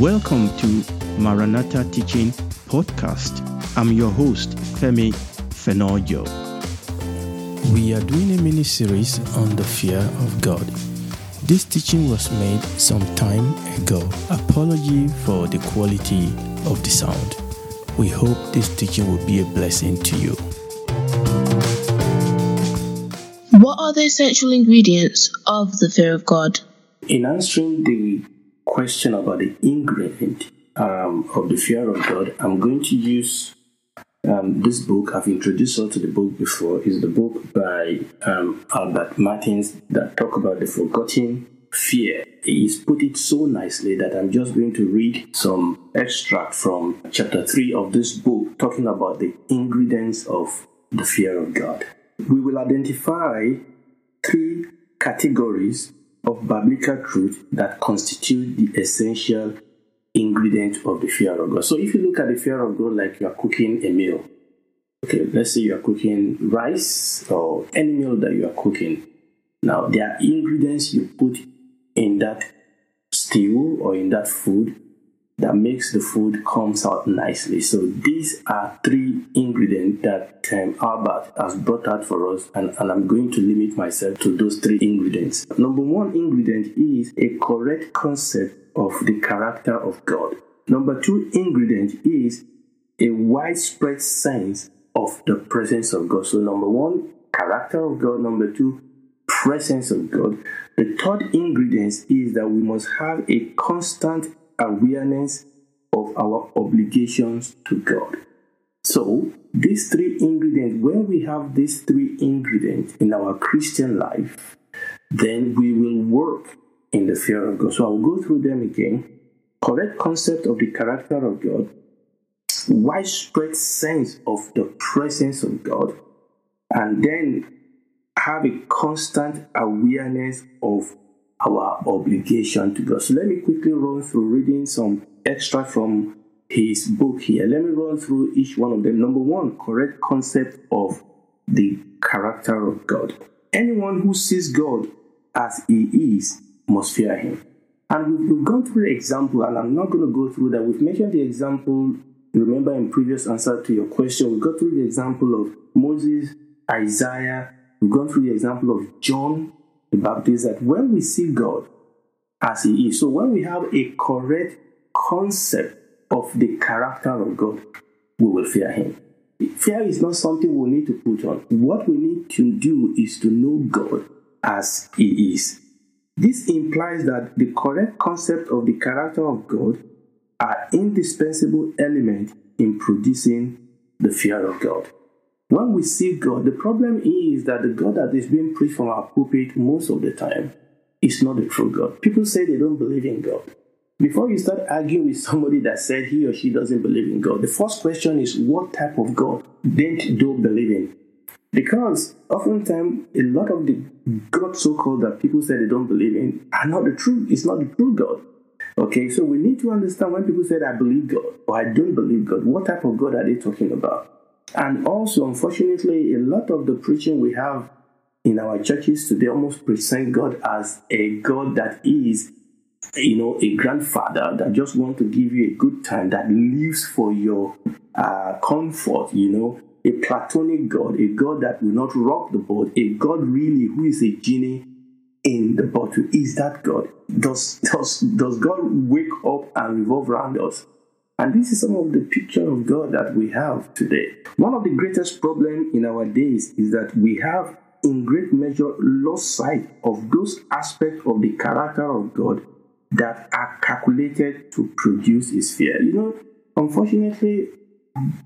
Welcome to Maranatha Teaching Podcast. I'm your host, Femi Fenojo. We are doing a mini series on the fear of God. This teaching was made some time ago. Apology for the quality of the sound. We hope this teaching will be a blessing to you. What are the essential ingredients of the fear of God? In answering the question about the ingredient um, of the fear of God, I'm going to use um, this book. I've introduced her to the book before. Is the book by um, Albert Martins that talk about the forgotten fear. He's put it so nicely that I'm just going to read some extract from chapter 3 of this book talking about the ingredients of the fear of God. We will identify three categories of biblical truth that constitute the essential ingredient of the fear of God. So if you look at the fear of God like you are cooking a meal, okay, let's say you are cooking rice or any meal that you are cooking. Now, there are ingredients you put in that stew or in that food that makes the food comes out nicely. So these are three ingredients that um, Albert has brought out for us, and, and I'm going to limit myself to those three ingredients. Number one ingredient is a correct concept of the character of God. Number two ingredient is a widespread sense of the presence of God. So number one, character of God. Number two, presence of God. The third ingredient is that we must have a constant awareness of our obligations to God. So, these three ingredients, when we have these three ingredients in our Christian life, then we will work in the fear of God. So, I'll go through them again. Correct concept of the character of God, widespread sense of the presence of God, and then have a constant awareness of our obligation to God. So let me quickly run through reading some extra from his book here. Let me run through each one of them. Number one, correct concept of the character of God. Anyone who sees God as he is must fear him. And we've, we've gone through the example, and I'm not going to go through that. We've mentioned the example, remember in previous answer to your question, we got through the example of Moses, Isaiah, we've gone through the example of John, the Baptist that when we see God as He is, so when we have a correct concept of the character of God, we will fear Him. Fear is not something we need to put on. What we need to do is to know God as He is. This implies that the correct concept of the character of God are indispensable element in producing the fear of God. When we see God, the problem is that the God that is being preached from our pulpit most of the time is not the true God. People say they don't believe in God. Before you start arguing with somebody that said he or she doesn't believe in God, the first question is what type of God they don't you believe in? Because oftentimes a lot of the God so-called that people say they don't believe in are not the true, it's not the true God. Okay, so we need to understand when people say I believe God or I don't believe God, what type of God are they talking about? And also, unfortunately, a lot of the preaching we have in our churches today almost present God as a God that is, you know, a grandfather that just wants to give you a good time, that lives for your uh, comfort, you know, a platonic God, a God that will not rock the boat, a God really who is a genie in the bottle. Is that God? Does, does, does God wake up and revolve around us? And this is some of the picture of God that we have today. One of the greatest problems in our days is that we have, in great measure, lost sight of those aspects of the character of God that are calculated to produce His fear. You know, unfortunately,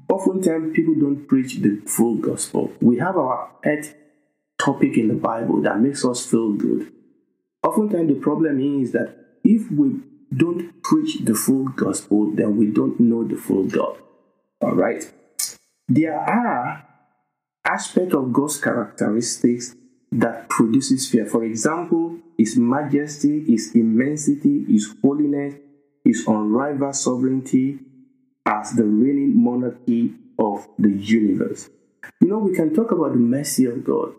oftentimes people don't preach the full gospel. We have our pet topic in the Bible that makes us feel good. Oftentimes, the problem is that if we don't preach the full gospel, then we don't know the full God. All right? There are aspects of God's characteristics that produces fear. For example, his majesty, his immensity, his holiness, his unrivaled sovereignty as the reigning monarchy of the universe. You know, we can talk about the mercy of God,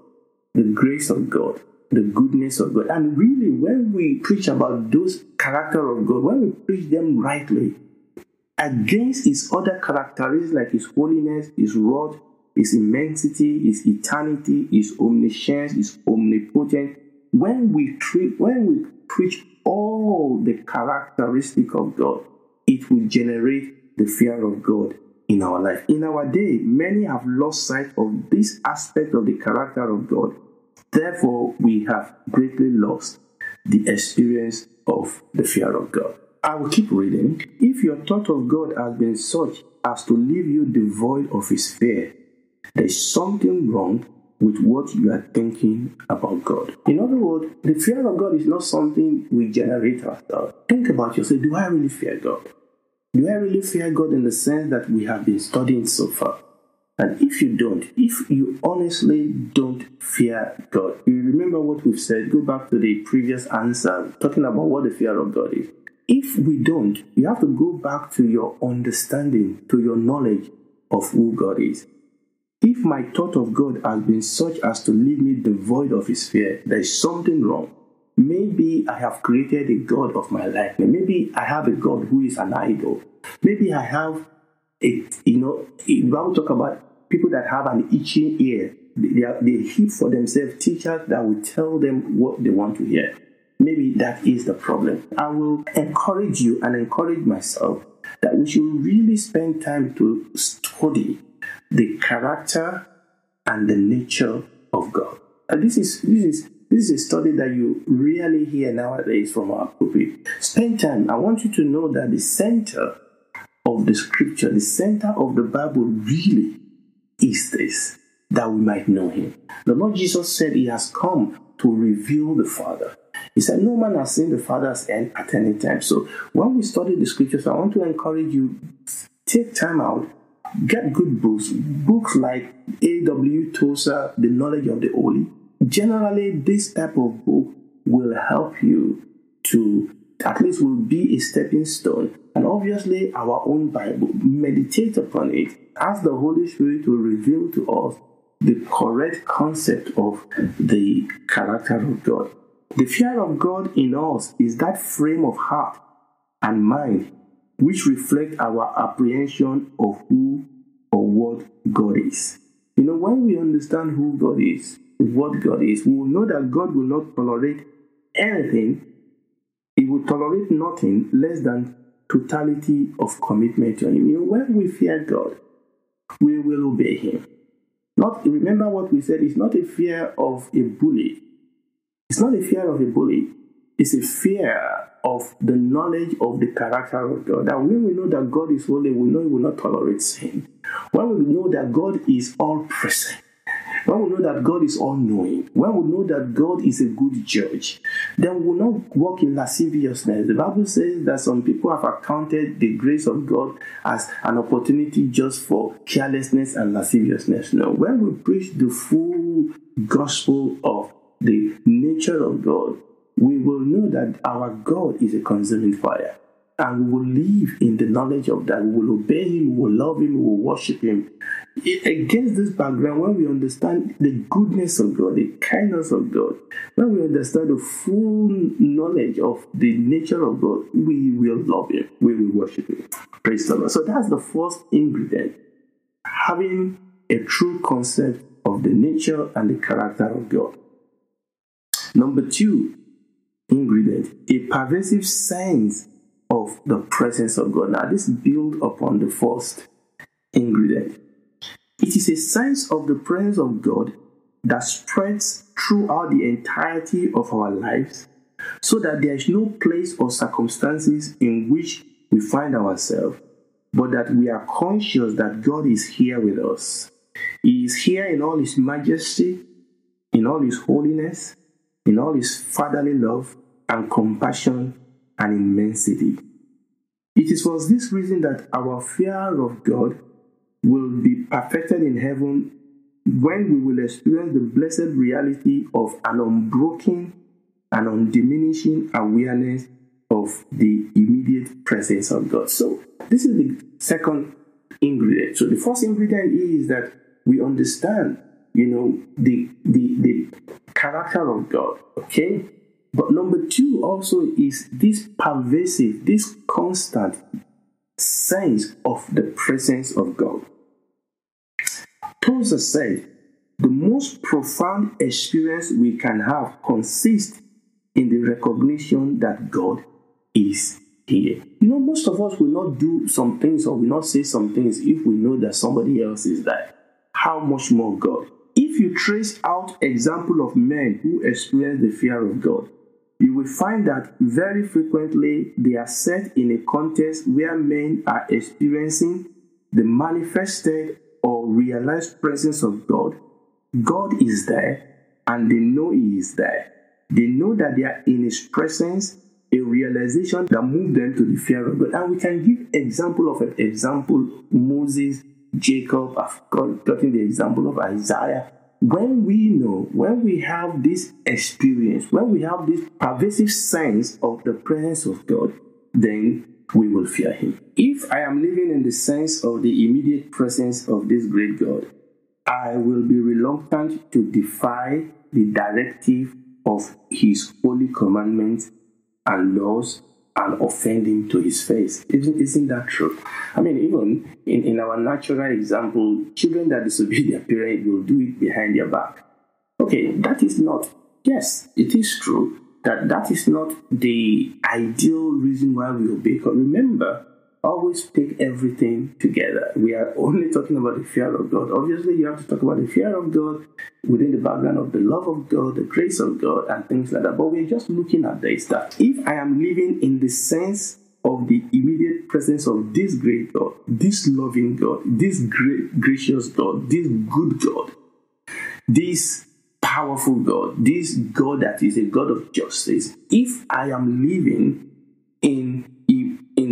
the grace of God, the goodness of God. And really, when we preach about those character of God, when we preach them rightly, against his other characteristics like his holiness, his wrath, his immensity, his eternity, his omniscience, his omnipotent. When we treat, when we preach all the characteristic of God, it will generate the fear of God in our life. In our day, many have lost sight of this aspect of the character of God. Therefore, we have greatly lost the experience of the fear of God. I will keep reading. If your thought of God has been such as to leave you devoid of his fear, there is something wrong with what you are thinking about God. In other words, the fear of God is not something we generate ourselves. Think about yourself. Do I really fear God? Do I really fear God in the sense that we have been studying so far? And if you don't, if you honestly don't fear God, you remember what we've said, go back to the previous answer, talking about what the fear of God is. If we don't, you have to go back to your understanding, to your knowledge of who God is. If my thought of God has been such as to leave me devoid of His fear, there is something wrong. Maybe I have created a God of my life. Maybe I have a God who is an idol. Maybe I have a, you know, the Bible talk about people that have an itching ear. They, are, they heap for themselves teachers that will tell them what they want to hear. Maybe that is the problem. I will encourage you and encourage myself that we should really spend time to study the character and the nature of God. And this is this is this is a study that you really hear nowadays from our pulpit. Spend time. I want you to know that the center of the scripture, the center of the Bible really is this that we might know him. The Lord Jesus said he has come to reveal the Father. He said, No man has seen the Father's end at any time. So when we study the scriptures, I want to encourage you take time out, get good books, books like A.W. Tozer, The Knowledge of the Holy. Generally, this type of book will help you to at least will be a stepping stone. And obviously, our own Bible, meditate upon it. Ask the Holy Spirit to reveal to us the correct concept of the character of God. The fear of God in us is that frame of heart and mind which reflect our apprehension of who or what God is. You know, when we understand who God is, what God is, we will know that God will not tolerate anything. He will tolerate nothing less than totality of commitment to Him. When we fear God, we will obey Him. Not remember what we said, it's not a fear of a bully. It's not a fear of a bully. It's a fear of the knowledge of the character of God. That when we know that God is holy, we know He will not tolerate sin. When we know that God is all present, when we know that God is all knowing, when we know that God is a good judge, then we will not walk in lasciviousness. The Bible says that some people have accounted the grace of God as an opportunity just for carelessness and lasciviousness. No, when we preach the full gospel of the nature of God, we will know that our God is a consuming fire. And we will live in the knowledge of that. We will obey Him, we will love Him, we will worship Him. Against this background, when we understand the goodness of God, the kindness of God, when we understand the full knowledge of the nature of God, we will love Him, we will worship Him. Praise the Lord. So that's the first ingredient having a true concept of the nature and the character of God. Number two ingredient, a pervasive sense of the presence of God. Now, this builds upon the first ingredient. It is a sense of the presence of God that spreads throughout the entirety of our lives so that there is no place or circumstances in which we find ourselves, but that we are conscious that God is here with us. He is here in all His majesty, in all His holiness, in all His fatherly love and compassion and immensity. It is for this reason that our fear of God will be perfected in heaven when we will experience the blessed reality of an unbroken and undiminishing awareness of the immediate presence of God. So, this is the second ingredient. So, the first ingredient is that we understand, you know, the, the, the character of God. Okay? But number two also is this pervasive, this constant sense of the presence of God. Tozer said, the most profound experience we can have consists in the recognition that God is here. You know, most of us will not do some things or will not say some things if we know that somebody else is there. How much more God? If you trace out example of men who experience the fear of God, you will find that very frequently they are set in a context where men are experiencing the manifested or realized presence of God. God is there and they know He is there. They know that they are in His presence, a realization that moved them to the fear of God. And we can give example of an example Moses, Jacob, I've gotten the example of Isaiah when we know, when we have this experience, when we have this pervasive sense of the presence of God, then we will fear Him. If I am living in the sense of the immediate presence of this great God, I will be reluctant to defy the directive of His holy commandments and laws and offending to his face. Isn't, isn't that true? I mean, even in, in our natural example, children that disobey their parents will do it behind their back. Okay, that is not, yes, it is true that that is not the ideal reason why we obey. Because remember, always take everything together. We are only talking about the fear of God. Obviously, you have to talk about the fear of God within the background of the love of God, the grace of God, and things like that. But we're just looking at this that if I am living in the sense of the immediate presence of this great God, this loving God, this great gracious God, this good God, this powerful God, this God that is a God of justice, if I am living in in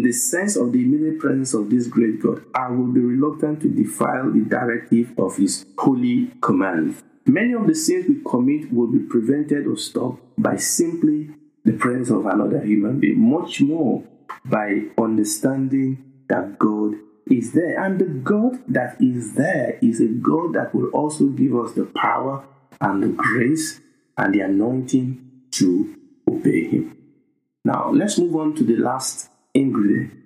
the sense of the immediate presence of this great God, I will be reluctant to defile the directive of His holy command. Many of the sins we commit will be prevented or stopped by simply the presence of another human being, much more by understanding that God is there. And the God that is there is a God that will also give us the power and the grace and the anointing to obey Him. Now, let's move on to the last ingredient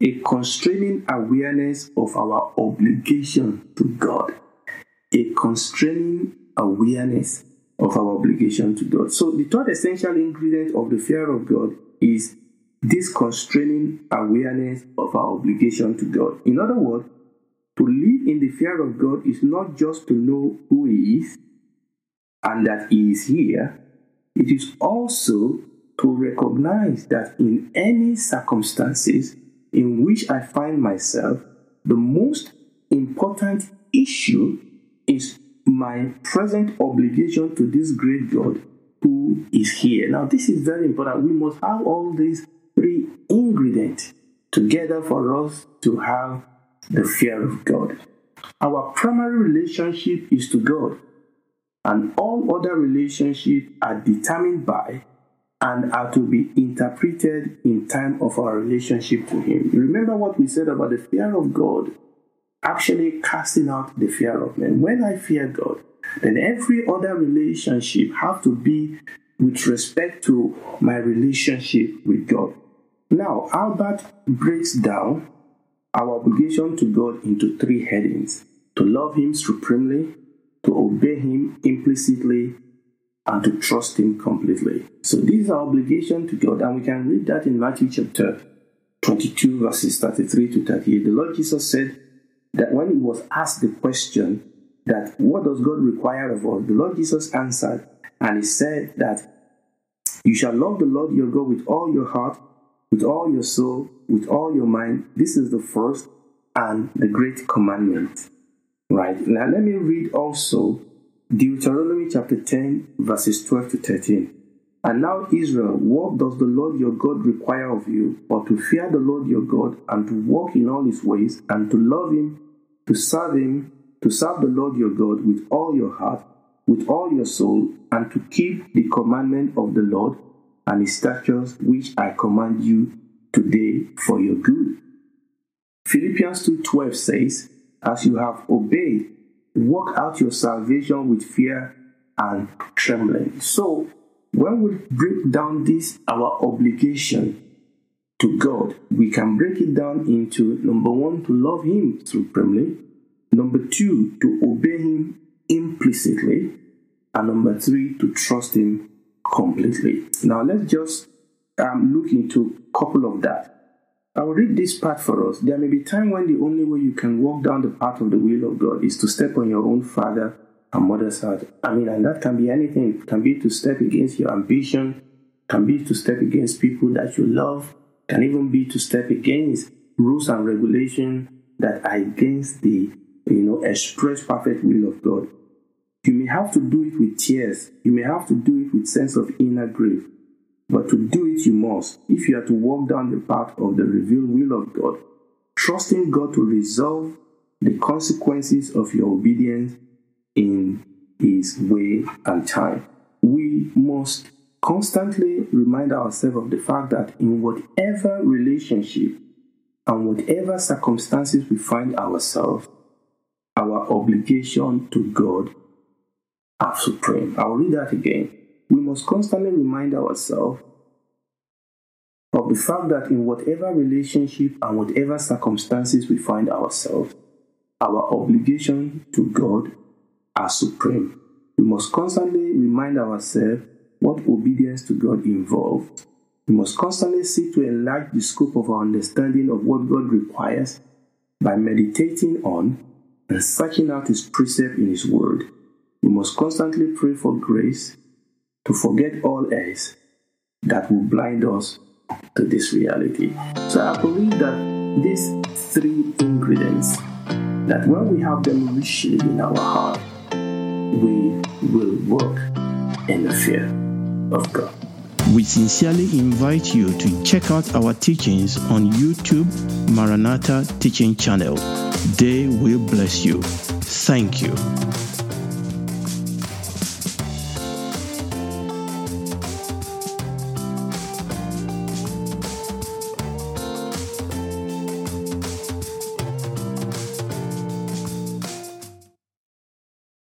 a constraining awareness of our obligation to God. A constraining awareness of our obligation to God. So, the third essential ingredient of the fear of God is this constraining awareness of our obligation to God. In other words, to live in the fear of God is not just to know who He is and that He is here, it is also to recognize that in any circumstances in which I find myself, the most important issue is my present obligation to this great God who is here. Now, this is very important. We must have all these three ingredients together for us to have the fear of God. Our primary relationship is to God, and all other relationships are determined by and are to be interpreted in time of our relationship to Him. Remember what we said about the fear of God actually casting out the fear of men. When I fear God, then every other relationship have to be with respect to my relationship with God. Now, Albert breaks down our obligation to God into three headings to love Him supremely, to obey Him implicitly, and to trust Him completely. So, this is our obligation to God, and we can read that in Matthew chapter 22, verses 33 to 38. The Lord Jesus said that when He was asked the question, that what does God require of us? The Lord Jesus answered, and He said that you shall love the Lord your God with all your heart, with all your soul, with all your mind. This is the first and the great commandment. Right now, let me read also Deuteronomy chapter 10, verses 12 to 13. And now, Israel, what does the Lord your God require of you, but to fear the Lord your God, and to walk in all his ways, and to love him, to serve him, to serve the Lord your God with all your heart, with all your soul, and to keep the commandment of the Lord and his statutes which I command you today for your good. Philippians 2:12 says, As you have obeyed Work out your salvation with fear and trembling. So, when we break down this, our obligation to God, we can break it down into number one, to love Him supremely, number two, to obey Him implicitly, and number three, to trust Him completely. Now, let's just um, look into a couple of that. I will read this part for us. There may be time when the only way you can walk down the path of the will of God is to step on your own father and mother's heart. I mean, and that can be anything. It can be to step against your ambition, can be to step against people that you love, can even be to step against rules and regulation that are against the you know express perfect will of God. You may have to do it with tears. You may have to do it with sense of inner grief. But to do it, you must. If you are to walk down the path of the revealed will of God, trusting God to resolve the consequences of your obedience in His way and time. We must constantly remind ourselves of the fact that in whatever relationship and whatever circumstances we find ourselves, our obligation to God are supreme. I'll read that again. We must constantly remind ourselves of the fact that in whatever relationship and whatever circumstances we find ourselves, our obligation to God are supreme. We must constantly remind ourselves what obedience to God involves. We must constantly seek to enlarge the scope of our understanding of what God requires by meditating on and searching out His precept in His Word. We must constantly pray for grace to forget all else that will blind us to this reality. So I believe that these three ingredients, that when we have them richly in our heart, we will walk in the fear of God. We sincerely invite you to check out our teachings on YouTube Maranatha Teaching Channel. They will bless you. Thank you.